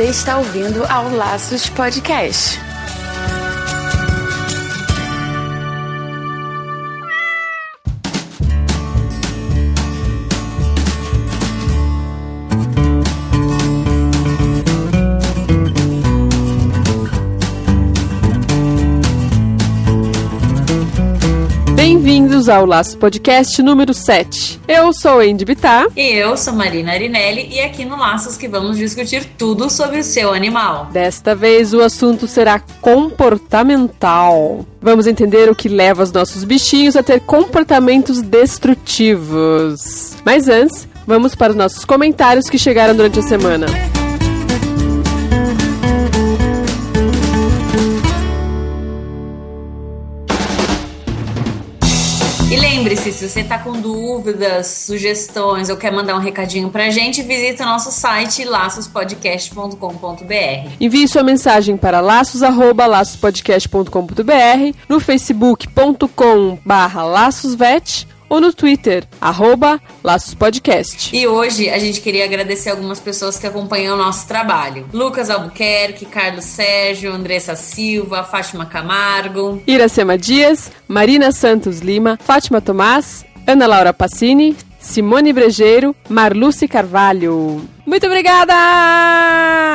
Você está ouvindo ao Laços Podcast. Ao Laços Podcast número 7. Eu sou Andy Bittar. E eu sou Marina Arinelli e aqui no Laços que vamos discutir tudo sobre o seu animal. Desta vez o assunto será comportamental. Vamos entender o que leva os nossos bichinhos a ter comportamentos destrutivos. Mas antes, vamos para os nossos comentários que chegaram durante a semana. E lembre-se, se você está com dúvidas, sugestões ou quer mandar um recadinho pra gente, visita o nosso site laçospodcast.com.br. Envie sua mensagem para laços@laçospodcast.com.br, no facebook.com/laçosvet ou no Twitter, arroba Laços Podcast. E hoje a gente queria agradecer algumas pessoas que acompanham o nosso trabalho. Lucas Albuquerque, Carlos Sérgio, Andressa Silva, Fátima Camargo. Iracema Dias, Marina Santos Lima, Fátima Tomás, Ana Laura Passini, Simone Brejeiro, Marluce Carvalho. Muito obrigada!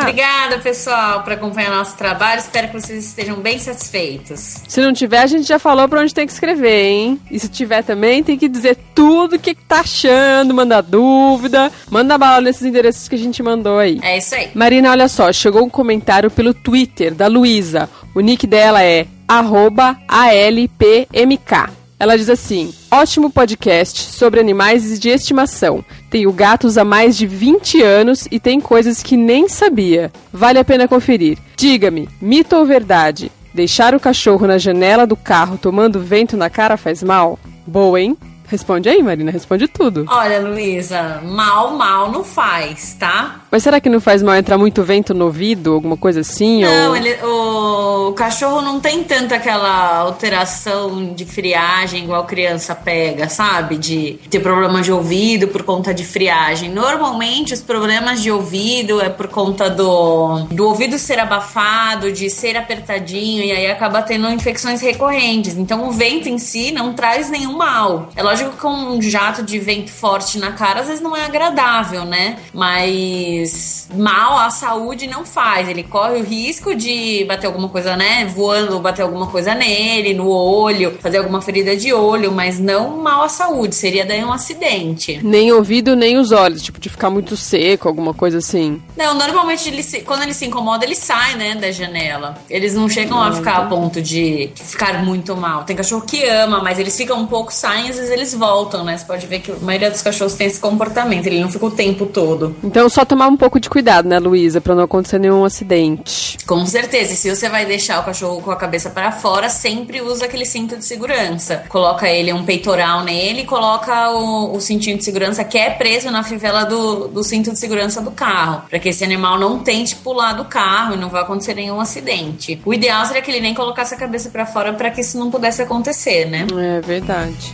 Obrigada, pessoal, por acompanhar nosso trabalho. Espero que vocês estejam bem satisfeitos. Se não tiver, a gente já falou pra onde tem que escrever, hein? E se tiver também, tem que dizer tudo o que tá achando, mandar dúvida, manda bala nesses endereços que a gente mandou aí. É isso aí. Marina, olha só, chegou um comentário pelo Twitter da Luísa. O nick dela é arroba ALPMK. Ela diz assim: ótimo podcast sobre animais de estimação. Tenho gatos há mais de 20 anos e tem coisas que nem sabia. Vale a pena conferir. Diga-me, mito ou verdade? Deixar o cachorro na janela do carro tomando vento na cara faz mal? Boa, hein? Responde aí, Marina, responde tudo. Olha, Luísa, mal, mal não faz, tá? Mas será que não faz mal entrar muito vento no ouvido, alguma coisa assim? Não, ou... ele, o, o cachorro não tem tanta aquela alteração de friagem igual criança pega, sabe? De ter problema de ouvido por conta de friagem. Normalmente os problemas de ouvido é por conta do, do ouvido ser abafado, de ser apertadinho, e aí acaba tendo infecções recorrentes. Então o vento em si não traz nenhum mal. É lógico que com um jato de vento forte na cara às vezes não é agradável, né? Mas mal à saúde não faz. Ele corre o risco de bater alguma coisa, né? Voando, bater alguma coisa nele, no olho, fazer alguma ferida de olho, mas não mal à saúde. Seria daí um acidente. Nem ouvido, nem os olhos, tipo, de ficar muito seco, alguma coisa assim. Não, normalmente ele se, quando ele se incomoda, ele sai, né, da janela. Eles não chegam a ficar a ponto de ficar muito mal. Tem cachorro que ama, mas eles ficam um pouco, saem, às vezes eles voltam, né? Você pode ver que a maioria dos cachorros tem esse comportamento, ele não fica o tempo todo. Então, só tomar um pouco de cuidado, né, Luísa, pra não acontecer nenhum acidente. Com certeza. E se você vai deixar o cachorro com a cabeça para fora, sempre usa aquele cinto de segurança. Coloca ele um peitoral nele e coloca o, o cintinho de segurança que é preso na fivela do, do cinto de segurança do carro. Para que esse animal não tente pular do carro e não vai acontecer nenhum acidente. O ideal seria que ele nem colocasse a cabeça para fora para que isso não pudesse acontecer, né? É verdade.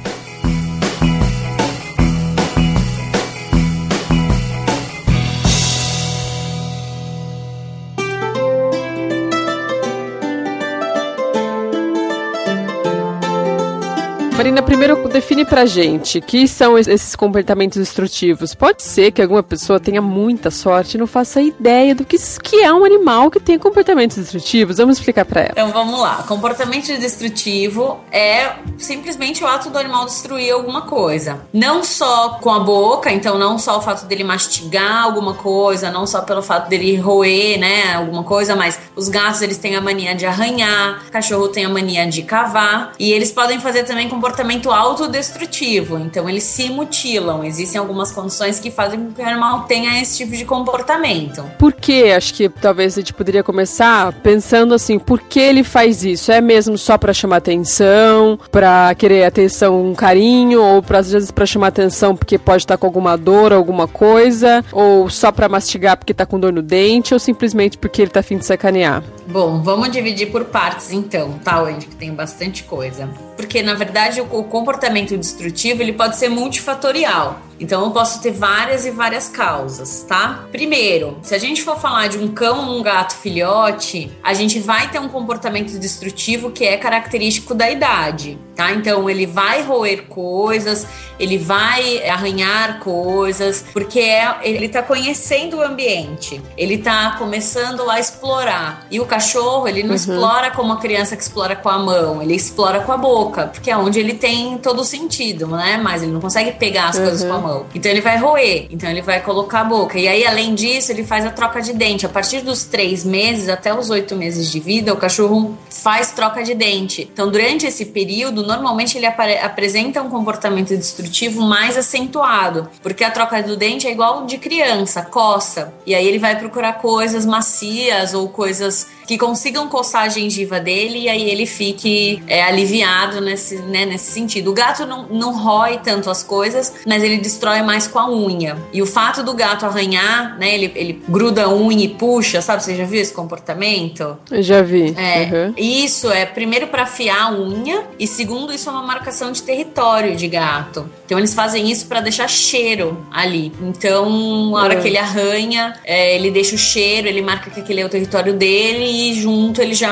Marina, primeiro define pra gente que são esses comportamentos destrutivos. Pode ser que alguma pessoa tenha muita sorte e não faça ideia do que, que é um animal que tem comportamentos destrutivos. Vamos explicar pra ela. Então vamos lá. Comportamento destrutivo é simplesmente o ato do animal destruir alguma coisa. Não só com a boca, então não só o fato dele mastigar alguma coisa, não só pelo fato dele roer, né, alguma coisa, mas os gatos eles têm a mania de arranhar, cachorro tem a mania de cavar e eles podem fazer também comportamento autodestrutivo, então eles se mutilam. Existem algumas condições que fazem com que o animal tenha esse tipo de comportamento. Por que? Acho que talvez a gente poderia começar pensando assim, por que ele faz isso? É mesmo só para chamar atenção, para querer atenção, um carinho, ou pra, às vezes para chamar atenção porque pode estar com alguma dor, alguma coisa, ou só para mastigar porque tá com dor no dente, ou simplesmente porque ele tá afim de sacanear? Bom, vamos dividir por partes então, tá, Wendy? Que tem bastante coisa. Porque, na verdade, o comportamento destrutivo ele pode ser multifatorial. Então eu posso ter várias e várias causas, tá? Primeiro, se a gente for falar de um cão ou um gato filhote, a gente vai ter um comportamento destrutivo que é característico da idade, tá? Então ele vai roer coisas, ele vai arranhar coisas, porque é, ele tá conhecendo o ambiente, ele tá começando a explorar. E o cachorro, ele não uhum. explora como a criança que explora com a mão, ele explora com a boca, porque é onde ele tem todo o sentido, né? Mas ele não consegue pegar as uhum. coisas com a mão. Então ele vai roer, então ele vai colocar a boca. E aí, além disso, ele faz a troca de dente. A partir dos três meses até os oito meses de vida, o cachorro faz troca de dente. Então, durante esse período, normalmente ele apresenta um comportamento destrutivo mais acentuado, porque a troca do dente é igual de criança, coça. E aí ele vai procurar coisas macias ou coisas que consigam coçar a gengiva dele e aí ele fique é, aliviado nesse, né, nesse sentido. O gato não, não rói tanto as coisas, mas ele destrói mais com a unha. E o fato do gato arranhar, né, ele, ele gruda a unha e puxa, sabe? Você já viu esse comportamento? Eu já vi. É. Uhum. Isso é primeiro para afiar a unha e segundo isso é uma marcação de território de gato. Então eles fazem isso para deixar cheiro ali. Então, a hora uhum. que ele arranha, é, ele deixa o cheiro, ele marca que aquele é o território dele junto ele já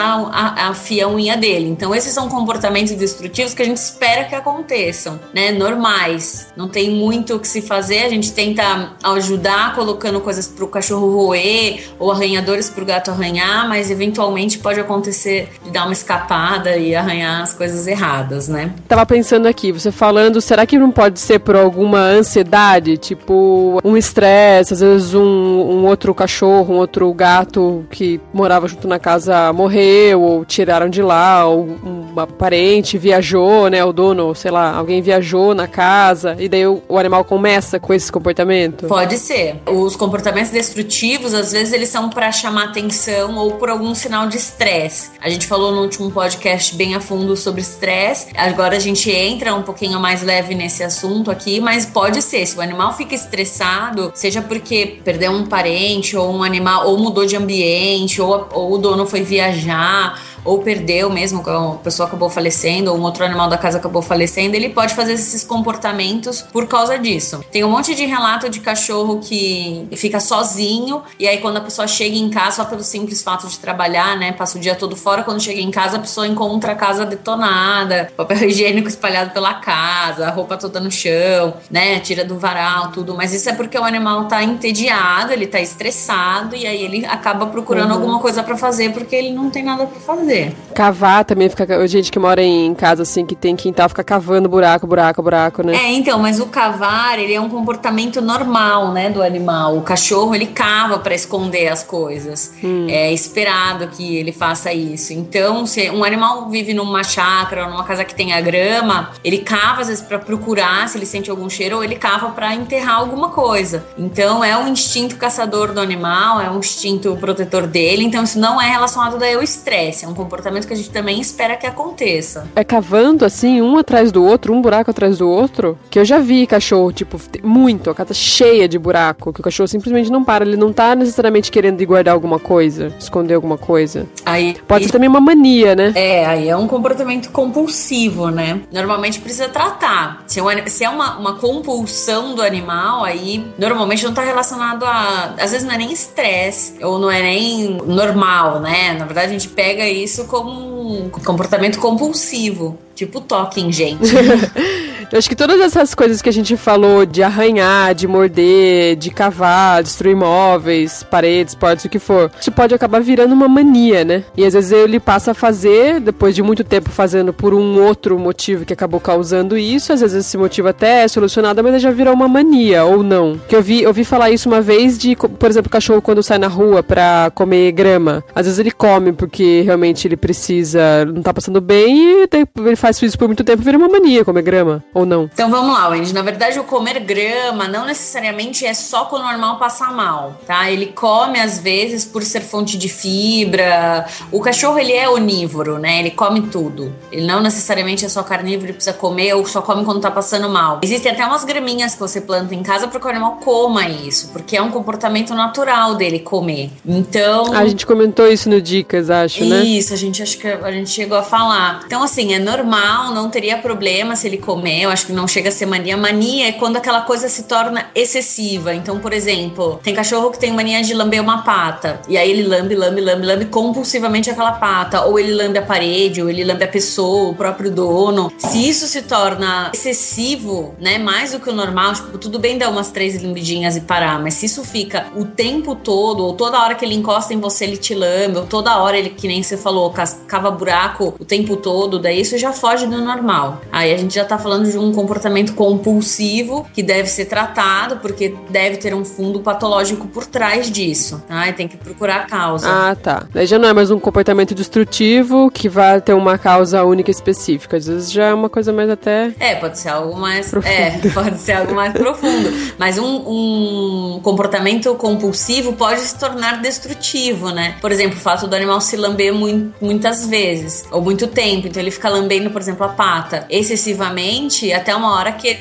afia a unha dele. Então esses são comportamentos destrutivos que a gente espera que aconteçam, né? Normais. Não tem muito o que se fazer, a gente tenta ajudar colocando coisas pro cachorro roer ou arranhadores pro gato arranhar, mas eventualmente pode acontecer de dar uma escapada e arranhar as coisas erradas, né? Tava pensando aqui, você falando, será que não pode ser por alguma ansiedade, tipo um estresse, às vezes um, um outro cachorro, um outro gato que morava junto na casa morreu, ou tiraram de lá, ou uma parente viajou, né? O dono, sei lá, alguém viajou na casa, e daí o, o animal começa com esse comportamento? Pode ser. Os comportamentos destrutivos, às vezes, eles são para chamar atenção ou por algum sinal de estresse. A gente falou no último podcast bem a fundo sobre estresse, agora a gente entra um pouquinho mais leve nesse assunto aqui, mas pode ser. Se o animal fica estressado, seja porque perdeu um parente, ou um animal, ou mudou de ambiente, ou, ou o dono foi viajar ou perdeu mesmo, a pessoa acabou falecendo, ou um outro animal da casa acabou falecendo, ele pode fazer esses comportamentos por causa disso. Tem um monte de relato de cachorro que fica sozinho, e aí quando a pessoa chega em casa, só pelo simples fato de trabalhar, né, passa o dia todo fora, quando chega em casa, a pessoa encontra a casa detonada, papel higiênico espalhado pela casa, a roupa toda no chão, né, tira do varal, tudo. Mas isso é porque o animal tá entediado, ele tá estressado, e aí ele acaba procurando uhum. alguma coisa para fazer porque ele não tem nada para fazer fazer. Cavar também fica. Gente que mora em casa assim, que tem quintal, fica cavando buraco, buraco, buraco, né? É, então, mas o cavar, ele é um comportamento normal, né, do animal. O cachorro, ele cava para esconder as coisas. Hum. É esperado que ele faça isso. Então, se um animal vive numa chácara ou numa casa que tenha grama, ele cava às vezes para procurar se ele sente algum cheiro ou ele cava para enterrar alguma coisa. Então, é um instinto caçador do animal, é um instinto protetor dele. Então, isso não é relacionado daí ao estresse, é um comportamento que a gente também espera que aconteça. É cavando assim, um atrás do outro, um buraco atrás do outro, que eu já vi cachorro, tipo, muito, a casa cheia de buraco, que o cachorro simplesmente não para, ele não tá necessariamente querendo ir guardar alguma coisa, esconder alguma coisa. Aí pode ser também uma mania, né? É, aí é um comportamento compulsivo, né? Normalmente precisa tratar. Se é, se é uma, uma compulsão do animal, aí normalmente não tá relacionado a. Às vezes não é nem estresse, ou não é nem normal, né? Na verdade, a gente pega isso isso como um comportamento compulsivo, tipo toque gente. Eu acho que todas essas coisas que a gente falou de arranhar, de morder, de cavar, destruir móveis, paredes, portas, o que for, isso pode acabar virando uma mania, né? E às vezes ele passa a fazer, depois de muito tempo fazendo por um outro motivo que acabou causando isso, às vezes esse motivo até é solucionado, mas já virou uma mania, ou não. Que eu vi, eu vi falar isso uma vez de, por exemplo, o cachorro quando sai na rua pra comer grama. Às vezes ele come porque realmente ele precisa, não tá passando bem, e ele faz isso por muito tempo, vira uma mania comer grama ou não? Então vamos lá, Wendy. Na verdade, o comer grama não necessariamente é só quando o normal passar mal, tá? Ele come às vezes por ser fonte de fibra. O cachorro ele é onívoro, né? Ele come tudo. Ele não necessariamente é só carnívoro, ele precisa comer ou só come quando tá passando mal. Existem até umas graminhas que você planta em casa para que o animal coma isso, porque é um comportamento natural dele comer. Então, a gente comentou isso no dicas, acho, isso, né? Isso, a gente acho que a gente chegou a falar. Então assim, é normal, não teria problema se ele comer eu acho que não chega a ser mania. Mania é quando aquela coisa se torna excessiva. Então, por exemplo, tem cachorro que tem mania de lamber uma pata. E aí ele lambe, lambe, lambe, lambe compulsivamente aquela pata. Ou ele lambe a parede, ou ele lambe a pessoa, o próprio dono. Se isso se torna excessivo, né? Mais do que o normal, tipo, tudo bem dar umas três lambidinhas e parar. Mas se isso fica o tempo todo, ou toda hora que ele encosta em você, ele te lambe, ou toda hora ele, que nem você falou, cava buraco o tempo todo, daí isso já foge do normal. Aí a gente já tá falando de um comportamento compulsivo que deve ser tratado, porque deve ter um fundo patológico por trás disso, tá? E tem que procurar a causa. Ah, tá. Daí já não é mais um comportamento destrutivo que vai ter uma causa única específica. Às vezes já é uma coisa mais até. É, pode ser algo mais. Profundo. É, pode ser algo mais profundo. Mas um, um comportamento compulsivo pode se tornar destrutivo, né? Por exemplo, o fato do animal se lamber muito, muitas vezes, ou muito tempo. Então ele fica lambendo, por exemplo, a pata excessivamente até uma hora que.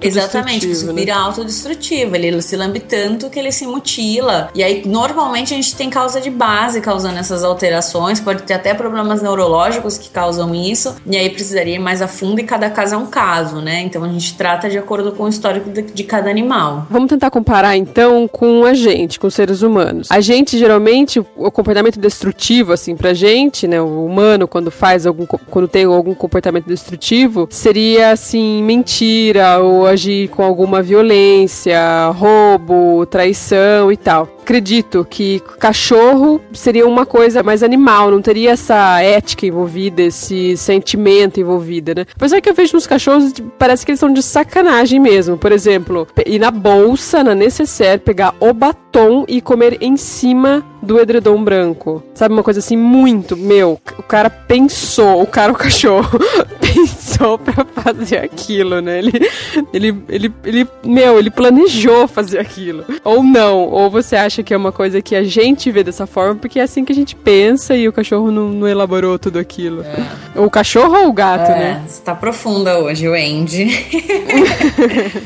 Exatamente, isso né? vira autodestrutivo. Ele se lambe tanto que ele se mutila. E aí, normalmente, a gente tem causa de base causando essas alterações. Pode ter até problemas neurológicos que causam isso. E aí precisaria ir mais a fundo e cada caso é um caso, né? Então a gente trata de acordo com o histórico de, de cada animal. Vamos tentar comparar então com a gente, com os seres humanos. A gente geralmente o comportamento destrutivo assim pra gente, né, o humano quando faz algum quando tem algum comportamento destrutivo, seria assim mentira ou agir com alguma violência, roubo, traição e tal acredito que cachorro seria uma coisa mais animal, não teria essa ética envolvida, esse sentimento envolvido, né? Apesar que eu vejo nos cachorros, parece que eles são de sacanagem mesmo. Por exemplo, ir na bolsa, na necessaire, pegar o batom e comer em cima do edredom branco. Sabe, uma coisa assim, muito, meu, o cara pensou, o cara, o cachorro, pensou pra fazer aquilo, né? Ele, ele, ele, ele, meu, ele planejou fazer aquilo. Ou não, ou você acha que é uma coisa que a gente vê dessa forma, porque é assim que a gente pensa e o cachorro não, não elaborou tudo aquilo. É. O cachorro ou o gato, é, né? Você tá profunda hoje, o Andy.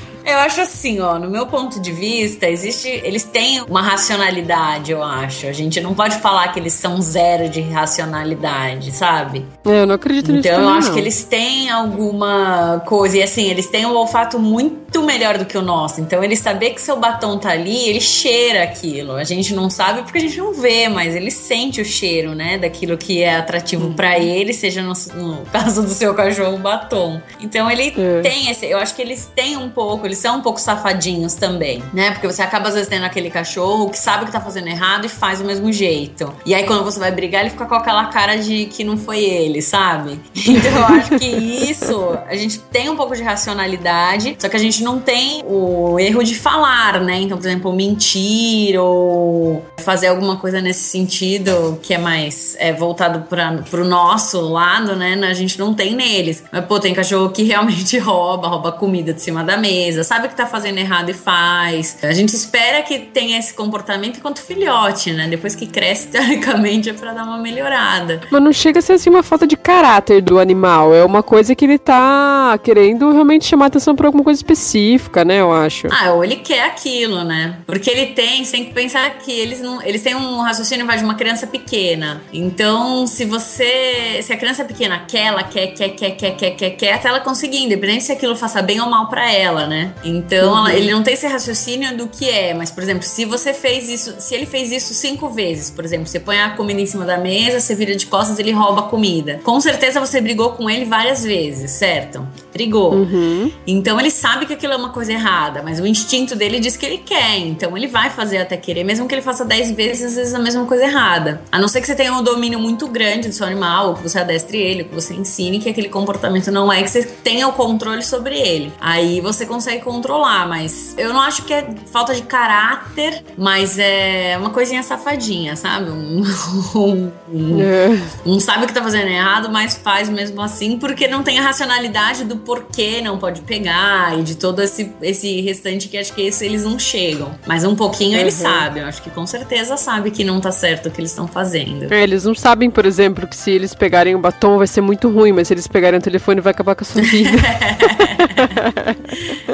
Eu acho assim, ó, no meu ponto de vista, existe. Eles têm uma racionalidade, eu acho. A gente não pode falar que eles são zero de racionalidade, sabe? É, eu não acredito nisso. Então eu acho não. que eles têm alguma coisa. E assim, eles têm um olfato muito melhor do que o nosso. Então, ele saber que seu batom tá ali, ele cheira aquilo. A gente não sabe porque a gente não vê, mas ele sente o cheiro, né? Daquilo que é atrativo uhum. para ele, seja no, no, caso do seu cachorro, batom. Então, ele é. tem esse. Eu acho que eles têm um pouco eles são um pouco safadinhos também, né? Porque você acaba às vezes tendo aquele cachorro que sabe que tá fazendo errado e faz do mesmo jeito. E aí quando você vai brigar, ele fica com aquela cara de que não foi ele, sabe? Então eu acho que isso, a gente tem um pouco de racionalidade, só que a gente não tem o erro de falar, né? Então, por exemplo, mentir ou fazer alguma coisa nesse sentido que é mais é, voltado para pro nosso lado, né? A gente não tem neles. Mas, pô, tem cachorro que realmente rouba, rouba comida de cima da mesa, sabe que tá fazendo errado e faz. A gente espera que tenha esse comportamento enquanto filhote, né? Depois que cresce, teoricamente, é pra dar uma melhorada. Mas não chega a ser assim uma falta de caráter do animal. É uma coisa que ele tá querendo realmente chamar atenção pra alguma coisa específica, né? Eu acho. Ah, ou ele quer aquilo, né? Porque ele tem, você tem que pensar que eles não. Eles têm um raciocínio vai de uma criança pequena. Então, se você. Se a criança pequena quer, ela quer, quer, quer, quer, quer, quer, quer, até ela conseguir, independente se aquilo faça bem ou mal para ela, né? Então, uhum. ela, ele não tem esse raciocínio do que é, mas, por exemplo, se você fez isso, se ele fez isso cinco vezes, por exemplo, você põe a comida em cima da mesa, você vira de costas, ele rouba a comida. Com certeza você brigou com ele várias vezes, certo? Brigou. Uhum. Então ele sabe que aquilo é uma coisa errada, mas o instinto dele diz que ele quer. Então ele vai fazer até querer, mesmo que ele faça dez vezes, às vezes a mesma coisa errada. A não ser que você tenha um domínio muito grande do seu animal, ou que você adestre ele, ou que você ensine que aquele comportamento não é, que você tenha o controle sobre ele. Aí você consegue controlar, mas eu não acho que é falta de caráter, mas é uma coisinha safadinha, sabe? Um, um, um, é. um sabe que tá fazendo errado, mas faz mesmo assim, porque não tem a racionalidade do porquê não pode pegar e de todo esse, esse restante que acho que esse eles não chegam. Mas um pouquinho uhum. eles sabem, eu acho que com certeza sabe que não tá certo o que eles estão fazendo. É, eles não sabem, por exemplo, que se eles pegarem o batom vai ser muito ruim, mas se eles pegarem o telefone vai acabar com a sua vida.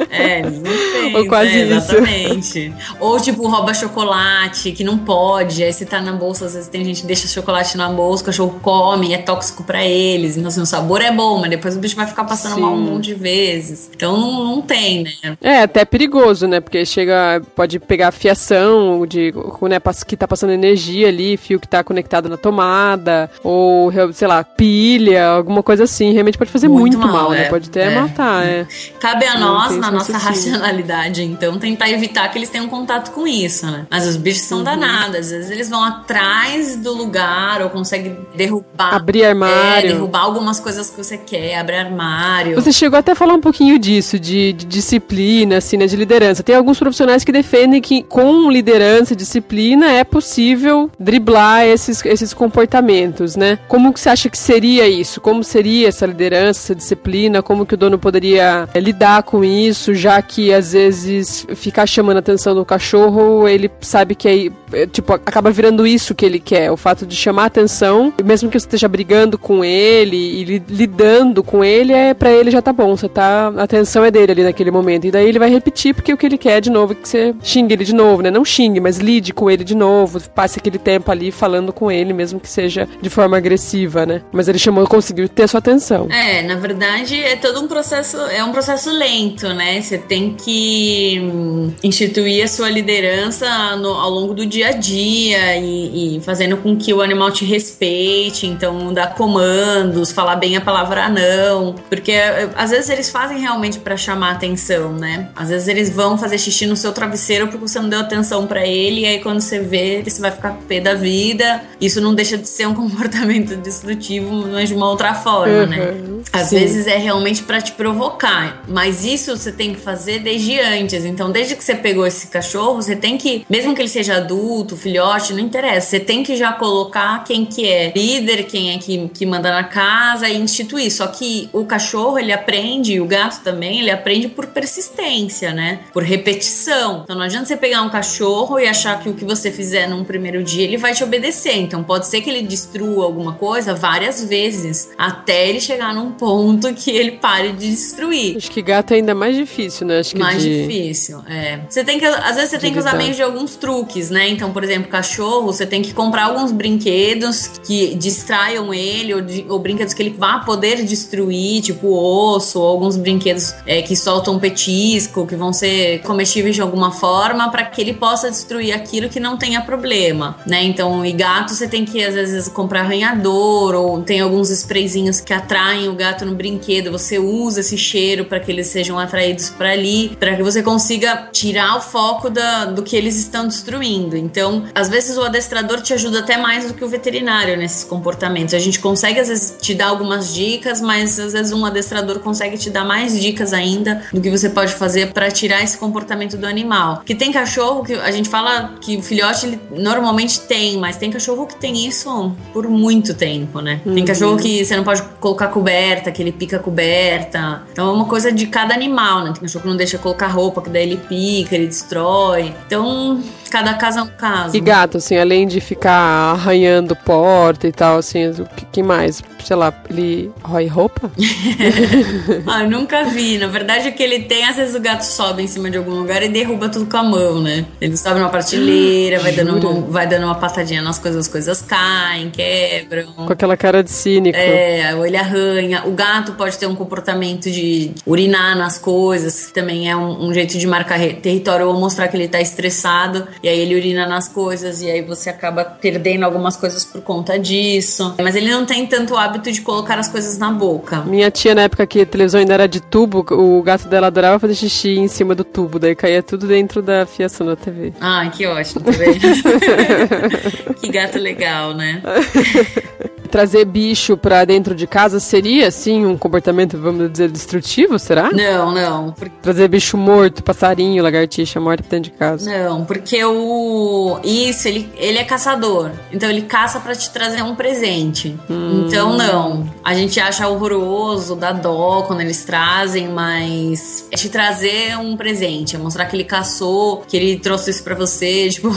é, eles não pensam, Ou quase é, exatamente. Isso. Ou tipo, rouba chocolate, que não pode. Aí você tá na bolsa, às vezes tem gente que deixa chocolate na bolsa, o cachorro come, é tóxico para eles. Então, assim, o sabor é bom, mas depois o bicho vai ficar passando Sim. mal um monte de vezes. Então não, não tem, né? É, até perigoso, né? Porque chega, pode pegar fiação de, né, que tá passando energia ali, fio que tá conectado na tomada, ou, sei lá, pilha, alguma coisa assim. Realmente pode fazer muito, muito mal, né? É. Pode até é. matar, é. Cabe a nós, na nossa racionalidade, então, tentar evitar que eles tenham contato com isso, né? Mas os bichos são uhum. danados, às vezes eles vão atrás do lugar ou conseguem derrubar. Abrir armário. É, derrubar algumas coisas que você quer, abrir armário. Você chegou até a falar um pouquinho disso, de, de disciplina, assim, né, de liderança. Tem alguns profissionais que defendem que com liderança e disciplina é possível driblar esses, esses comportamentos, né? Como que você acha que seria isso? Como seria essa liderança, essa disciplina? Como que o dono poderia é, lidar com isso, já que às vezes ficar chamando a atenção do cachorro, ele sabe que é, tipo, acaba virando isso que ele quer, o fato de chamar atenção, mesmo que você esteja brigando com ele e lidando com ele, é para ele já tá bom, você tá, a atenção é dele ali naquele momento. E daí ele vai repetir porque o que ele quer de novo é que você xingue ele de novo, né? Não xingue, mas lide com ele de novo, passe aquele tempo ali falando com ele, mesmo que seja de forma agressiva, né? Mas ele chamou, conseguiu ter sua atenção. É, na verdade é todo um processo, é um processo lento, né? Você tem que hum, instituir a sua liderança no, ao longo do dia a dia e, e, fazendo com que o animal te respeite, então dar comandos, falar bem a palavra não, porque eh, às vezes eles fazem realmente para chamar atenção, né? Às vezes eles vão fazer xixi no seu travesseiro porque você não deu atenção para ele e aí quando você vê, você vai ficar pé da vida. Isso não deixa de ser um comportamento destrutivo, mas de uma outra forma, né? uhum, né? Às sim. vezes é realmente para te provocar, mas isso você tem que fazer desde antes. Então, desde que você pegou esse cachorro, você tem que, mesmo que ele seja adulto, filhote, não interessa, você tem que já colocar quem que é líder, quem é que, que manda na casa e instituir. Só que o cachorro, ele aprende, o gato também, ele aprende por persistência, né? Por repetição. Então, não adianta você pegar um cachorro e achar que o que você fizer num primeiro dia, ele vai te obedecer. Então, pode ser que ele destrua alguma coisa várias vezes, até ele chegar num ponto que ele pare de destruir. Acho que gato é ainda mais difícil, né? Acho que mais de... difícil, é. Você tem que, às vezes você tem que usar meio de alguns truques, né? Então, por exemplo, cachorro, você tem que comprar alguns brinquedos que distraiam ele, ou, de, ou brinquedos que ele vá poder destruir, tipo osso, ou alguns brinquedos é, que soltam petisco, que vão ser comestíveis de alguma forma, para que ele possa destruir aquilo que não tenha problema, né? Então, e gato, você tem que às vezes comprar arranhador, ou tem alguns sprayzinhos que atraem o gato no brinquedo, você usa esse cheiro para que eles sejam atraídos para ali, para que você consiga tirar o foco da, do que eles estão destruindo. Então, às vezes o adestrador te ajuda até mais do que o veterinário nesses comportamentos. A gente consegue às vezes te dar algumas dicas, mas às vezes um adestrador consegue te dar mais dicas ainda do que você pode fazer para tirar esse comportamento do animal. Que tem cachorro que a gente fala que o filhote ele normalmente tem, mas tem cachorro que tem isso por muito tempo, né? Uhum. Tem cachorro que você não pode colocar coberta, que ele pica coberta. Então é uma coisa de cada animal, né? Tem cachorro que não deixa colocar roupa, que daí ele pica, ele destrói. Então, cada caso é um caso. E gato, assim, além de ficar arranhando porta e tal, assim, o que, que mais? Sei lá, ele rói roupa? ah, nunca vi. Na verdade, o que ele tem, às vezes o gato sobe em cima de algum lugar e derruba tudo com a mão, né? Ele sobe numa prateleira, vai dando, uma, vai dando uma patadinha nas coisas, as coisas caem, quebram. Com aquela cara de cínico. É, ou ele arranha. O gato pode ter um comportamento de urinar nas coisas, que também é um, um jeito de marcar território ou mostrar que ele tá estressado e aí ele urina nas coisas, e aí você acaba perdendo algumas coisas por conta disso. Mas ele não tem tanto hábito de colocar as coisas na boca. Minha tia, na época que a televisão ainda era de tubo, o gato dela adorava fazer xixi em cima do tubo, daí caía tudo dentro da fiação da TV. Ai, que ótimo, tá vendo? que gato legal, né? trazer bicho pra dentro de casa seria, assim, um comportamento, vamos dizer, destrutivo, será? Não, não. Trazer bicho morto, passarinho, lagartixa morta pra dentro de casa. Não, porque o... Isso, ele, ele é caçador. Então ele caça para te trazer um presente. Hum. Então, não. A gente acha horroroso, dá dó quando eles trazem, mas é te trazer um presente. É mostrar que ele caçou, que ele trouxe isso pra você, tipo,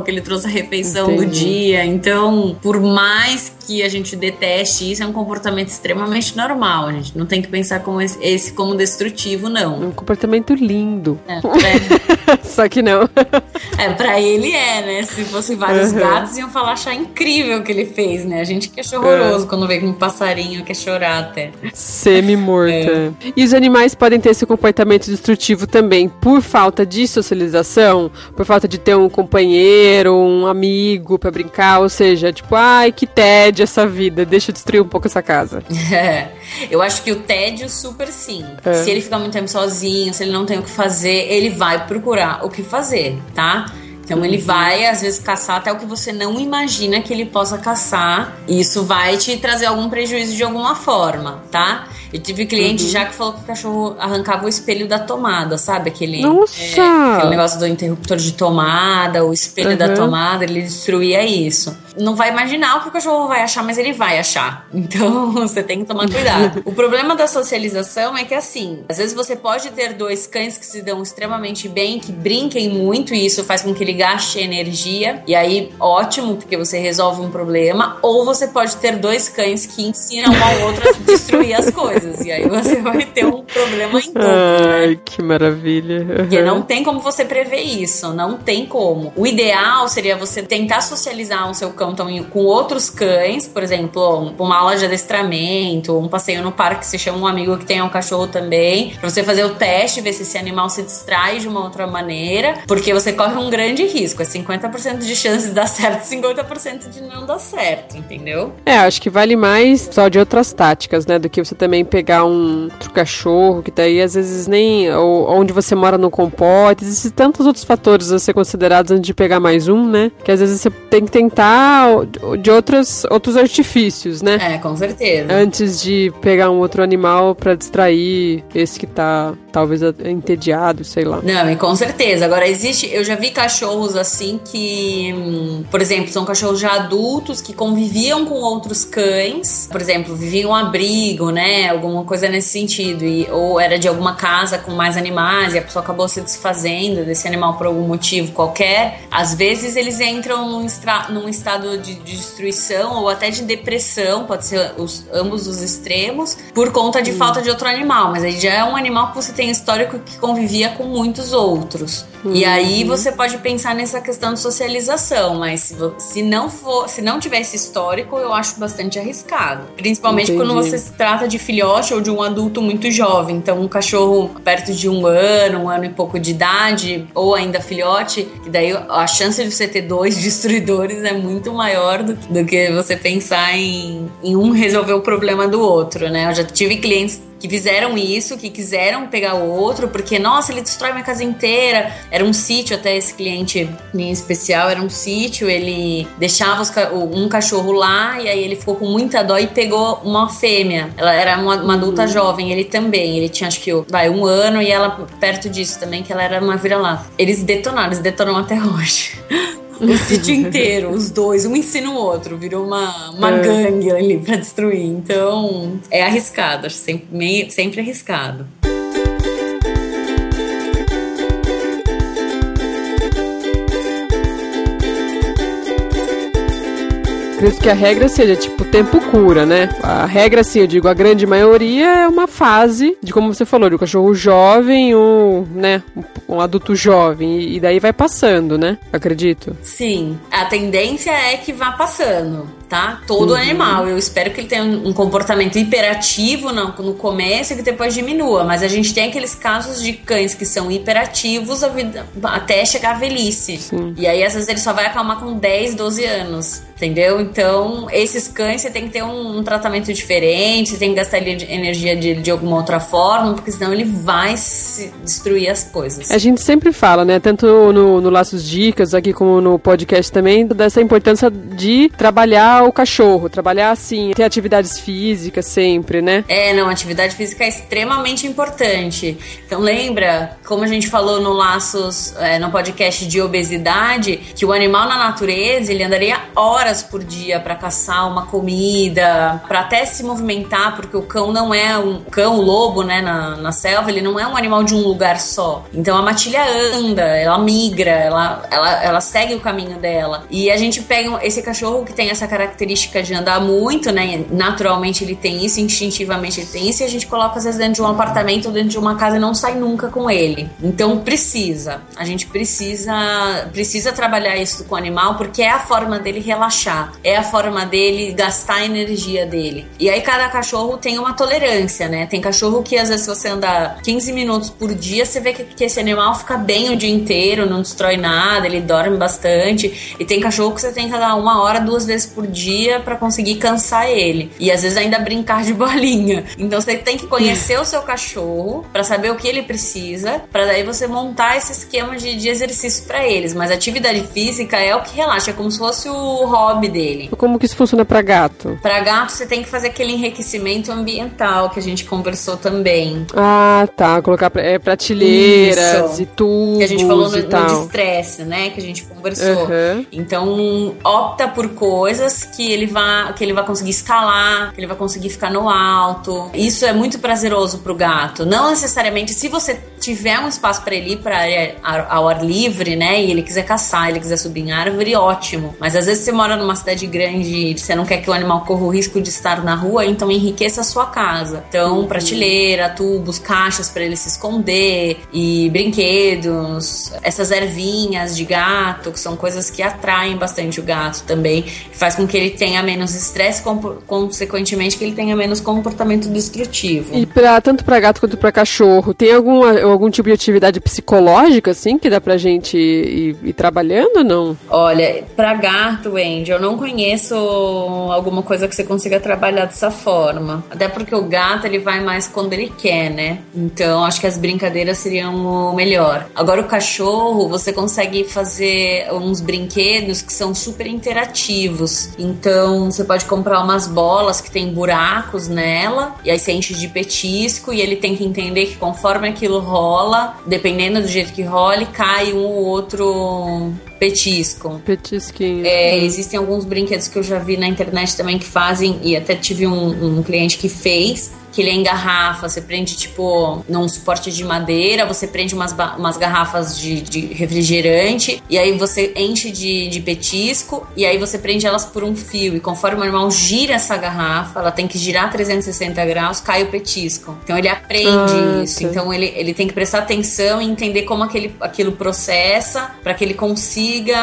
que ele trouxe a refeição Entendi. do dia. Então, por mais que a gente gente deteste isso, é um comportamento extremamente normal. A gente não tem que pensar como esse, esse como destrutivo, não. Um comportamento lindo. É, pra, Só que não. é, pra ele é, né? Se fosse vários Uhum. gatos, iam falar achar incrível o que ele fez, né? A gente que acha horroroso quando vê um passarinho quer chorar até. Semi-morta. E os animais podem ter esse comportamento destrutivo também por falta de socialização, por falta de ter um companheiro, um amigo pra brincar, ou seja, tipo, ai, que tédio essa vida, deixa eu destruir um pouco essa casa. É. Eu acho que o tédio, super sim. É. Se ele ficar muito tempo sozinho, se ele não tem o que fazer, ele vai procurar o que fazer, tá? Então ele vai, às vezes, caçar até o que você não imagina que ele possa caçar. E isso vai te trazer algum prejuízo de alguma forma, tá? Eu tive cliente já que falou que o cachorro arrancava o espelho da tomada, sabe? Aquele, Nossa! é, aquele negócio do interruptor de tomada, o espelho da Uhum. tomada, ele destruía isso. Não vai imaginar o que o cachorro vai achar, mas ele vai achar. Então você tem que tomar cuidado. o problema da socialização é que assim, às vezes você pode ter dois cães que se dão extremamente bem, que brinquem muito, e isso faz com que ele gaste energia. E aí, ótimo, porque você resolve um problema. Ou você pode ter dois cães que ensinam um ao outro a destruir as coisas. E aí você vai ter um problema em dobro, né? Ai, que maravilha. Porque Uhum. não tem como você prever isso, não tem como. O ideal seria você tentar socializar o seu cão então, em- com outros cães, por exemplo, uma aula de adestramento, um passeio no parque, você chama um amigo que tenha um cachorro também, pra você fazer o teste, ver se esse animal se distrai de uma outra maneira, porque você corre um grande risco, é 50% de chance de dar certo, 50% de não dar certo, entendeu? É, acho que vale mais só de outras táticas, né? Do que você também pegar um outro cachorro, que daí às vezes nem. Ou onde você mora no compote. Existem tantos outros fatores a ser considerados antes de pegar mais um, né? Que às vezes você tem que tentar de outros, outros artifícios, né? É, com certeza. Antes de pegar um outro animal pra distrair esse que tá talvez entediado, sei lá. Não, e com certeza. Agora, existe. Eu já vi cachorros assim que, hum, por exemplo, são cachorros já adultos que conviviam com outros cães. Por exemplo, viviam um abrigo, né? Alguma coisa nesse sentido. E, ou era de alguma casa com mais animais e a pessoa acabou se desfazendo desse animal por algum motivo qualquer. Às vezes eles entram num, estra- num estado de, de destruição ou até de depressão, pode ser os- ambos os extremos, por conta de falta de outro animal. Mas aí já é um animal que você tem histórico que convivia com muitos outros. E aí você pode pensar nessa questão de socialização, mas se, se não for, se não tiver esse histórico, eu acho bastante arriscado. Principalmente quando Entendi. você se trata de filhote ou de um adulto muito jovem. Então, um cachorro perto de um ano, um ano e pouco de idade, ou ainda filhote, que daí a chance de você ter dois destruidores é muito maior do, do que você pensar em, em um resolver o problema do outro, né? Eu já tive clientes que fizeram isso, que quiseram pegar o outro, porque, nossa, ele destrói minha casa inteira. Era um sítio, até esse cliente em especial, era um sítio, ele deixava os um cachorro lá e aí ele ficou com muita dó e pegou uma fêmea. Ela era uma, uma adulta jovem, ele também. Ele tinha, acho que, vai, um ano e ela perto disso também, que ela era uma vira-lata. Eles detonaram, eles detonam até hoje. O sítio inteiro, os dois, um ensina o outro, virou uma, uma É. gangue ali pra destruir. Então, é arriscado, acho sempre, sempre arriscado. Acredito que a regra seja, tipo, tempo cura, né? A regra, assim, eu digo, a grande maioria é uma fase de, como você falou, de um cachorro jovem, um, né, um, adulto jovem, e daí vai passando, né? Acredito. Sim, a tendência é que vá passando, tá? Todo animal. Eu espero que ele tenha um comportamento hiperativo no, no começo e que depois diminua. Mas a gente tem aqueles casos de cães que são hiperativos vida, até chegar à velhice. Sim. E aí, às vezes, ele só vai acalmar com 10, 12 anos. Entendeu? Então, esses cães você tem que ter um, um tratamento diferente, você tem que gastar energia de, de alguma outra forma, porque senão ele vai se destruir as coisas. A gente sempre fala, né? Tanto no, no Laços Dicas, aqui como no podcast também, dessa importância de trabalhar o cachorro, trabalhar assim, ter atividades físicas sempre, né? É, não, atividade física é extremamente importante. Então lembra, como a gente falou no Laços, é, no podcast de obesidade, que o animal na natureza, ele andaria horas por dia para caçar uma comida, para até se movimentar, porque o cão não é um cão, lobo, né, na, na selva, ele não é um animal de um lugar só. Então a matilha anda, ela migra, ela, ela, ela segue o caminho dela. E a gente pega esse cachorro que tem essa característica característica de andar muito, né? Naturalmente ele tem isso, instintivamente ele tem isso, e a gente coloca às vezes dentro de um apartamento ou dentro de uma casa e não sai nunca com ele. Então precisa, a gente precisa precisa trabalhar isso com o animal porque é a forma dele relaxar, é a forma dele gastar a energia dele. E aí cada cachorro tem uma tolerância, né? Tem cachorro que às vezes você andar 15 minutos por dia, você vê que, que esse animal fica bem o dia inteiro, não destrói nada, ele dorme bastante. E tem cachorro que você tem que dar uma hora, duas vezes por dia para conseguir cansar ele. E às vezes ainda brincar de bolinha. Então você tem que conhecer o seu cachorro para saber o que ele precisa, para daí você montar esse esquema de, de exercício para eles. Mas atividade física é o que relaxa, é como se fosse o hobby dele. Como que isso funciona para gato? Para gato você tem que fazer aquele enriquecimento ambiental que a gente conversou também. Ah, tá. Colocar é, prateleiras isso. e tudo. Que a gente falou no, no estresse, né? Que a gente conversou. Uhum. Então, opta por coisas que ele vai que ele vai conseguir escalar, que ele vai conseguir ficar no alto. Isso é muito prazeroso pro gato. Não necessariamente se você tiver um espaço para ele ir para ao ar livre, né, e ele quiser caçar, ele quiser subir em árvore, ótimo. Mas às vezes você mora numa cidade grande, você não quer que o animal corra o risco de estar na rua, então enriqueça a sua casa. Então, prateleira, tubos, caixas para ele se esconder e brinquedos, essas ervinhas de gato, que são coisas que atraem bastante o gato também, faz com que ele tenha menos estresse, consequentemente que ele tenha menos comportamento destrutivo. E para tanto para gato quanto para cachorro, tem alguma, algum tipo de atividade psicológica assim que dá pra gente ir, ir trabalhando ou não? Olha, para gato, Andy, eu não conheço alguma coisa que você consiga trabalhar dessa forma. Até porque o gato ele vai mais quando ele quer, né? Então acho que as brincadeiras seriam o melhor. Agora o cachorro, você consegue fazer uns brinquedos que são super interativos. Então você pode comprar umas bolas que tem buracos nela e aí você enche de petisco e ele tem que entender que conforme aquilo rola, dependendo do jeito que role, cai um ou outro petisco. Petisquinho. É. Existem alguns brinquedos que eu já vi na internet também que fazem, e até tive um, um cliente que fez, que ele é em garrafa, você prende tipo num suporte de madeira, você prende umas, umas garrafas de, de refrigerante e aí você enche de, de petisco e aí você prende elas por um fio e conforme o animal gira essa garrafa, ela tem que girar 360 graus, cai o petisco. Então ele aprende ah, isso, então ele, ele tem que prestar atenção e entender como aquele, aquilo processa para que ele consiga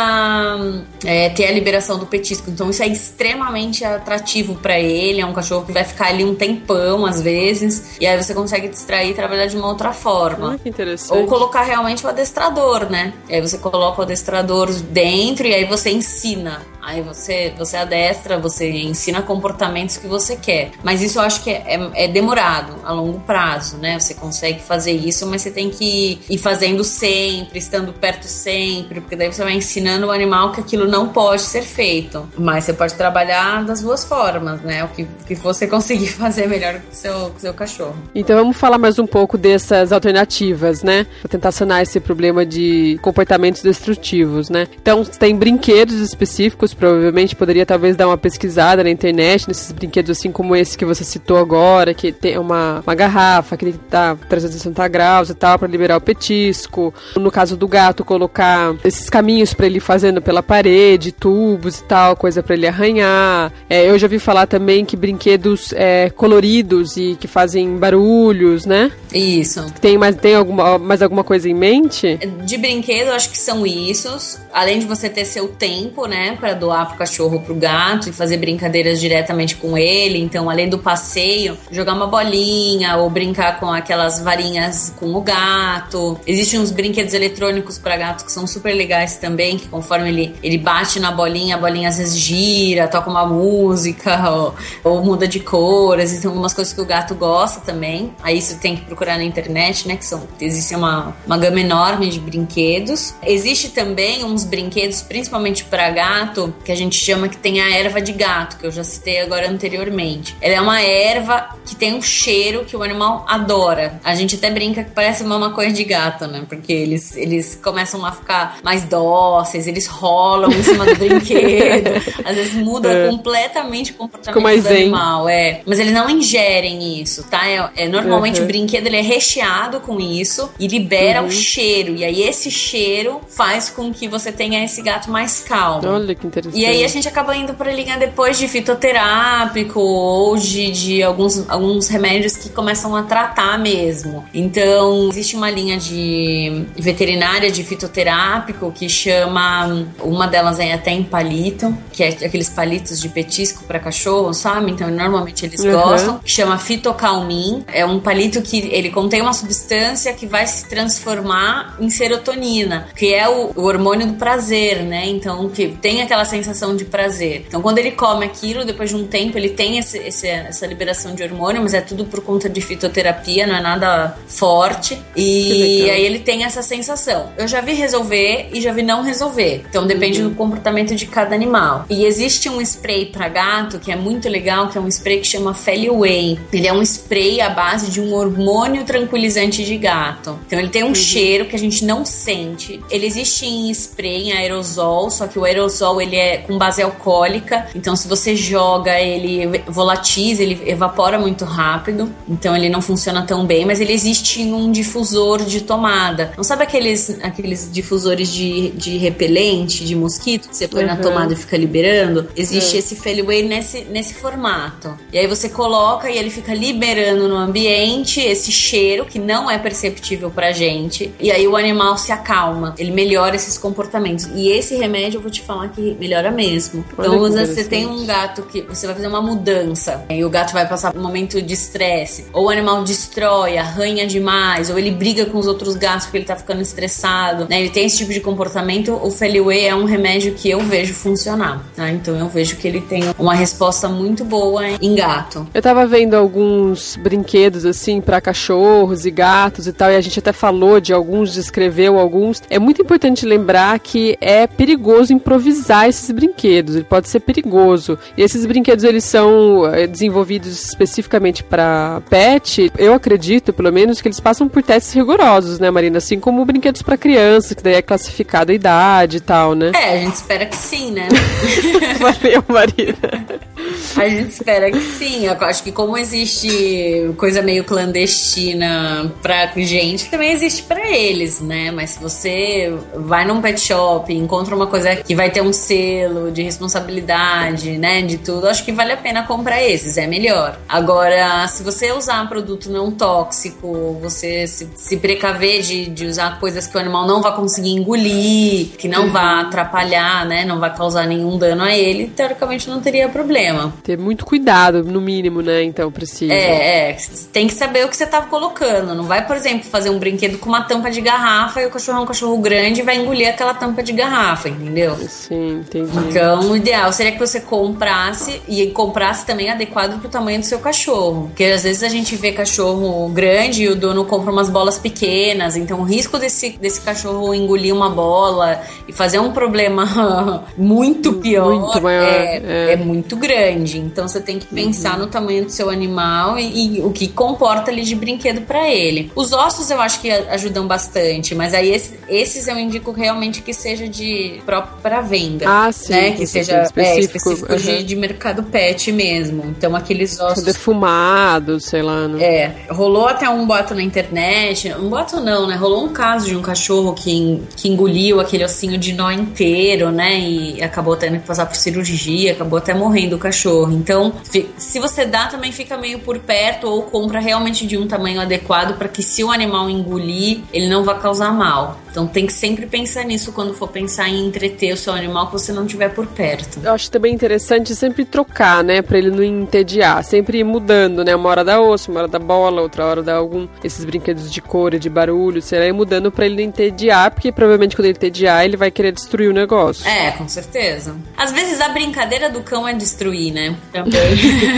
é, ter a liberação do petisco. Então isso é extremamente atrativo para ele, é um cachorro que vai ficar ali um tempão, às vezes, e aí você consegue distrair e trabalhar de uma outra forma. Ah, que interessante. Ou colocar realmente o adestrador, né? E aí você coloca o adestrador dentro e aí você ensina Aí você, você adestra, você ensina comportamentos que você quer. Mas isso eu acho que é, é, é, demorado, a longo prazo, né? Você consegue fazer isso, mas você tem que ir fazendo sempre, estando perto sempre, porque daí você vai ensinando o animal que aquilo não pode ser feito. Mas você pode trabalhar das duas formas, né? O que, o que você conseguir fazer melhor com o seu, com seu cachorro. Então vamos falar mais um pouco dessas alternativas, né? Pra tentar sanar esse problema de comportamentos destrutivos, né? Então tem brinquedos específicos provavelmente poderia talvez dar uma pesquisada na internet nesses brinquedos assim como esse que você citou agora, que tem uma, uma garrafa que tá 360 graus e tal para liberar o petisco. No caso do gato, colocar esses caminhos para ele fazendo pela parede, tubos e tal, coisa para ele arranhar. É, eu já ouvi falar também que brinquedos é, coloridos e que fazem barulhos, né? Isso. Tem mais, tem alguma, mais alguma coisa em mente? De brinquedo, acho que são isso. Além de você ter seu tempo, né, para doar pro cachorro, pro gato e fazer brincadeiras diretamente com ele. Então, além do passeio, jogar uma bolinha ou brincar com aquelas varinhas com o gato. Existem uns brinquedos eletrônicos para gato que são super legais também, que conforme ele, ele bate na bolinha, a bolinha às vezes gira, toca uma música ou, ou muda de cor. Existem algumas coisas que o gato gosta também. Aí você tem que procurar na internet, né? Que são, existe uma, uma gama enorme de brinquedos. Existe também uns brinquedos, principalmente para gato, que a gente chama que tem a erva de gato, que eu já citei agora anteriormente. Ela é uma erva que tem um cheiro que o animal adora. A gente até brinca que parece uma maconha de gato, né? Porque eles, eles começam a ficar mais dóceis, eles rolam em cima do brinquedo. Às vezes muda é. completamente o comportamento do animal. É. Mas eles não ingerem isso, tá? É, é normalmente uhum. o brinquedo ele é recheado com isso e libera uhum. o cheiro. E aí esse cheiro faz com que você tenha esse gato mais calmo. Olha que interessante. E aí a gente acaba indo pra linha depois de fitoterápico ou de, de alguns, alguns remédios que começam a tratar mesmo. Então, existe uma linha de veterinária de fitoterápico que chama. Uma delas é até em palito, que é aqueles palitos de petisco para cachorro, sabe? Então, normalmente eles uhum. gostam. Chama fitocalmin. É um palito que ele contém uma substância que vai se transformar em serotonina, que é o, o hormônio do prazer, né? Então, que tem aquela sensação de prazer. Então, quando ele come aquilo, depois de um tempo, ele tem esse, esse, essa liberação de hormônio, mas é tudo por conta de fitoterapia, não é nada forte. E aí ele tem essa sensação. Eu já vi resolver e já vi não resolver. Então, depende uhum. do comportamento de cada animal. E existe um spray para gato que é muito legal, que é um spray que chama Feliway. Ele é um spray à base de um hormônio tranquilizante de gato. Então, ele tem um uhum. cheiro que a gente não sente. Ele existe em spray, em aerosol, só que o aerosol ele é com base alcoólica. Então, se você joga, ele volatiza, ele evapora muito rápido. Então, ele não funciona tão bem, mas ele existe em um difusor de tomada. Não sabe aqueles, aqueles difusores de, de repelente, de mosquito, que você põe uhum. na tomada e fica liberando? Existe uhum. esse Feliway nesse, nesse formato. E aí você coloca e ele fica liberando no ambiente esse cheiro que não é perceptível pra gente. E aí o animal se acalma. Ele melhora esses comportamentos. E esse remédio eu vou te falar que melhora mesmo. Então, você tem um gato que você vai fazer uma mudança e o gato vai passar um momento de estresse, ou o animal destrói, arranha demais, ou ele briga com os outros gatos porque ele tá ficando estressado, né? Ele tem esse tipo de comportamento. O Feliway é um remédio que eu vejo funcionar, tá? Então eu vejo que ele tem uma resposta muito boa em gato. Eu tava vendo alguns brinquedos assim para cachorros e gatos e tal, e a gente até falou de alguns, descreveu alguns. É muito importante lembrar que é perigoso improvisar esses brinquedos. Ele pode ser perigoso. E esses brinquedos eles são eh, desenvolvidos especificamente para pet. Eu acredito, pelo menos, que eles passam por testes rigorosos, né, Marina? Assim como brinquedos para crianças, que daí é classificado a idade e tal, né? É, a gente espera que sim, né? Valeu, Marina. A gente espera que sim. Eu acho que como existe coisa meio clandestina pra gente, também existe para eles, né? Mas se você vai num pet shop, encontra uma coisa que vai ter um selo de responsabilidade, né? De tudo, acho que vale a pena comprar esses, é melhor. Agora, se você usar um produto não tóxico, você se, se precaver de, de usar coisas que o animal não vai conseguir engolir, que não uhum. vai atrapalhar, né? Não vai causar nenhum dano a ele, teoricamente não teria problema. Ter muito cuidado, no mínimo, né? Então precisa. É, é. Tem que saber o que você tá colocando. Não vai, por exemplo, fazer um brinquedo com uma tampa de garrafa e o cachorro é um cachorro grande e vai engolir aquela tampa de garrafa, entendeu? Sim, entendi. Então, o ideal seria que você comprasse e comprasse também adequado pro tamanho do seu cachorro. Porque às vezes a gente vê cachorro grande e o dono compra umas bolas pequenas. Então, o risco desse, desse cachorro engolir uma bola e fazer um problema muito pior muito maior, é, é. é muito grande. Então você tem que pensar uhum. no tamanho do seu animal e, e, o que comporta ali de brinquedo para ele. Os ossos eu acho que ajudam bastante, mas aí esses, esses eu indico realmente que seja de próprio para venda. Ah, sim. Né? Que seja específico, é, específico uhum. de, de, mercado pet mesmo. Então aqueles ossos. Defumados, sei lá. Né? É. Rolou até um boato na internet. Um boato não, né? Rolou um caso de um cachorro que, que engoliu aquele ossinho de nó inteiro, né? E acabou tendo que passar por cirurgia, acabou até morrendo o cachorro. Então, se você dá, também fica meio por perto ou compra realmente de um tamanho adequado para que se o animal engolir, ele não vá causar mal. Então tem que sempre pensar nisso quando for pensar em entreter o seu animal que você não tiver por perto. Eu acho também interessante sempre trocar, né, para ele não entediar, sempre ir mudando, né, uma hora da osso, uma hora da bola, outra hora da algum esses brinquedos de cor e de barulho, será ir mudando para ele não entediar, porque provavelmente quando ele entediar, ele vai querer destruir o negócio. É, com certeza. Às vezes a brincadeira do cão é destruir, né? Também.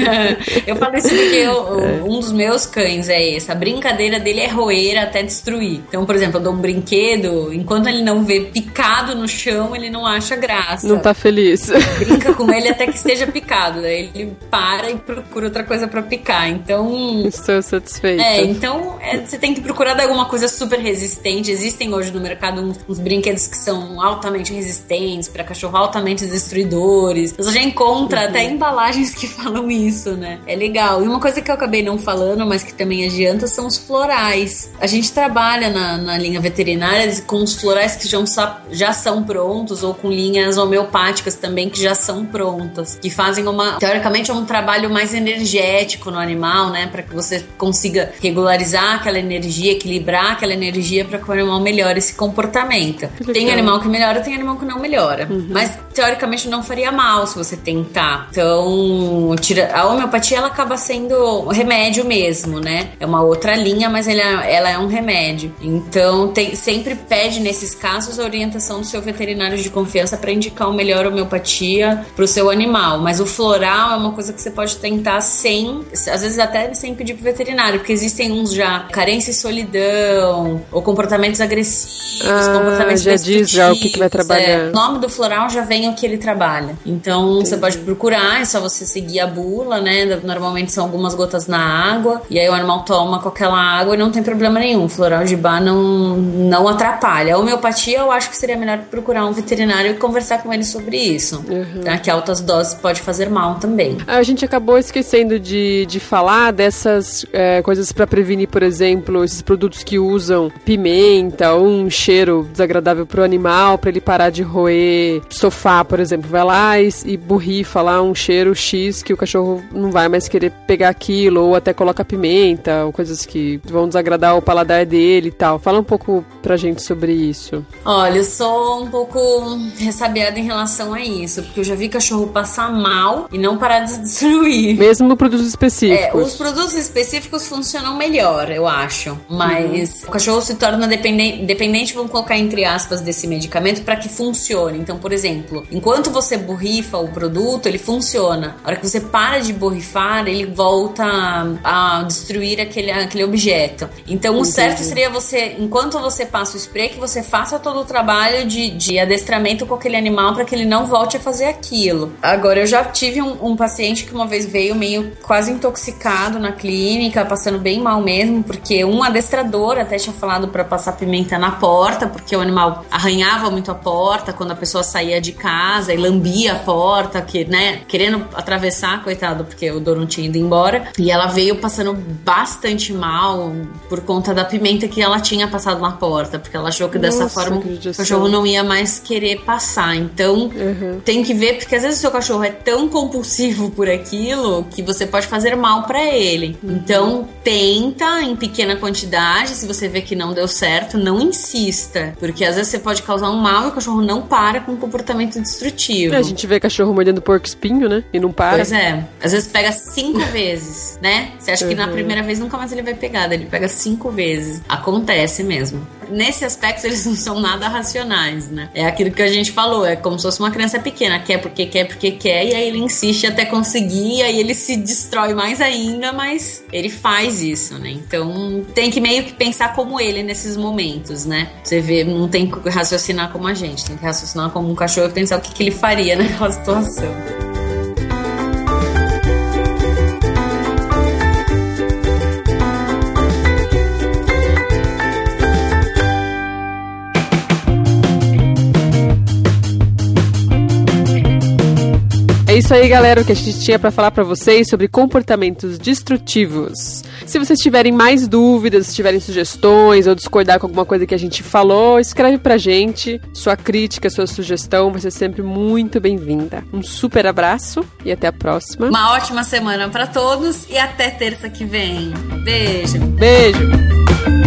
eu falo isso porque eu, é. um dos meus cães é esse. A brincadeira dele é roer até destruir. Então, por exemplo, eu dou um brinquedo enquanto ele não vê picado no chão, ele não acha graça. Não tá feliz. Brinca com ele até que esteja picado. Daí ele para e procura outra coisa para picar. Então. Estou satisfeita. É, então é, você tem que procurar alguma coisa super resistente. Existem hoje no mercado uns, uns brinquedos que são altamente resistentes, para cachorro altamente destruidores. Você já encontra uhum. até embalagens que falam isso, né? É legal. E uma coisa que eu acabei não falando, mas que também adianta, são os florais. A gente trabalha na, na linha veterinária com os florais que já, já são prontos, ou com linhas homeopáticas também que já são prontas, que fazem uma, teoricamente, é um trabalho mais energético no animal, né? Para que você consiga regularizar aquela energia, equilibrar aquela energia para que o animal melhore esse comportamento. Tem animal que melhora, tem animal que não melhora. Uhum. Mas teoricamente não faria mal se você tentar. Então, tira, a homeopatia ela acaba sendo remédio mesmo, né? É uma outra linha, mas ela, ela é um remédio. Então, tem, sempre pede nesses casos a orientação do seu veterinário de confiança para indicar o melhor homeopatia para o seu animal. Mas o floral é uma coisa que você pode tentar sem, às vezes até sem pedir pro veterinário, porque existem uns já carência e solidão, ou comportamentos agressivos, ah, comportamentos já diz já o que, que vai trabalhar. É, o nome do floral já vem o que ele trabalha. Então Entendi. você pode procurar, é só você seguir a bula, né? Normalmente são algumas gotas na água, e aí o animal toma com aquela água e não tem problema nenhum. Floral de bar não, não atrapalha. A homeopatia eu acho que seria melhor procurar um veterinário e conversar com ele sobre isso. Uhum. Tá? Que altas doses pode fazer mal também. A gente acabou esquecendo de, de falar dessas é, coisas para prevenir, por exemplo, esses produtos que usam pimenta ou um cheiro desagradável pro animal, para ele parar de roer sofá, por exemplo. Vai lá e, e borrifa lá um cheiro X que o cachorro não vai mais querer pegar aquilo, ou até coloca pimenta, ou coisas que vão desagradar o paladar dele e tal. Fala um pouco pra gente sobre isso. Olha, eu sou um pouco ressabiada em relação a isso, porque eu já vi cachorro passar mal e não parar de destruir. Mesmo produtos específicos. É, os produtos específicos funcionam melhor, eu acho. Mas uhum. o cachorro se torna dependente, dependente, vamos colocar entre aspas, desse medicamento para que funcione. Então, por exemplo, enquanto você borrifa o produto, ele funciona. A hora que você para de borrifar, ele volta a, destruir aquele, aquele objeto. Então, Entendi. o certo seria você, enquanto você passa o spray, que você faça todo o trabalho de, de adestramento com aquele animal para que ele não volte a fazer aquilo. Agora, eu já tive um, um paciente que uma vez veio meio quase intoxicado na clínica, passando bem mal mesmo, porque um adestrador até tinha falado para passar pimenta na porta, porque o animal arranhava muito a porta quando a pessoa saía de casa e lambia a porta, que, né, querendo atravessar, coitado, porque o dono tinha ido embora. E ela veio passando bastante mal por conta da pimenta que ela tinha passado na porta, porque ela achou que Nossa, dessa forma o cachorro não ia mais querer passar. Então, uhum. tem que ver, porque às vezes o seu cachorro é tão compulsivo por aquilo que você pode fazer mal para ele. Uhum. Então, tenta em pequena quantidade, se você vê que não deu certo, não insista, porque às vezes você pode causar um mal e o cachorro não para com um comportamento destrutivo. É, a gente vê cachorro mordendo porco espinho, né? E não para. Pois é. Às vezes pega cinco vezes, né? Você acha uhum. que na uhum. primeira vez nunca mais ele vai pegar, ele pega cinco vezes. Acontece mesmo nesse aspecto eles não são nada racionais, né? É aquilo que a gente falou, é como se fosse uma criança pequena, quer porque quer, porque quer, e aí ele insiste até conseguir, e aí ele se destrói mais ainda, mas ele faz isso, né? Então tem que meio que pensar como ele nesses momentos, né? Você vê, não tem que raciocinar como a gente, tem que raciocinar como um cachorro e pensar o que, que ele faria naquela situação. Isso aí, galera, o que a gente tinha para falar para vocês sobre comportamentos destrutivos. Se vocês tiverem mais dúvidas, se tiverem sugestões ou discordar com alguma coisa que a gente falou, escreve pra gente. Sua crítica, sua sugestão vai ser sempre muito bem-vinda. Um super abraço e até a próxima. Uma ótima semana para todos e até terça que vem. Beijo. Beijo.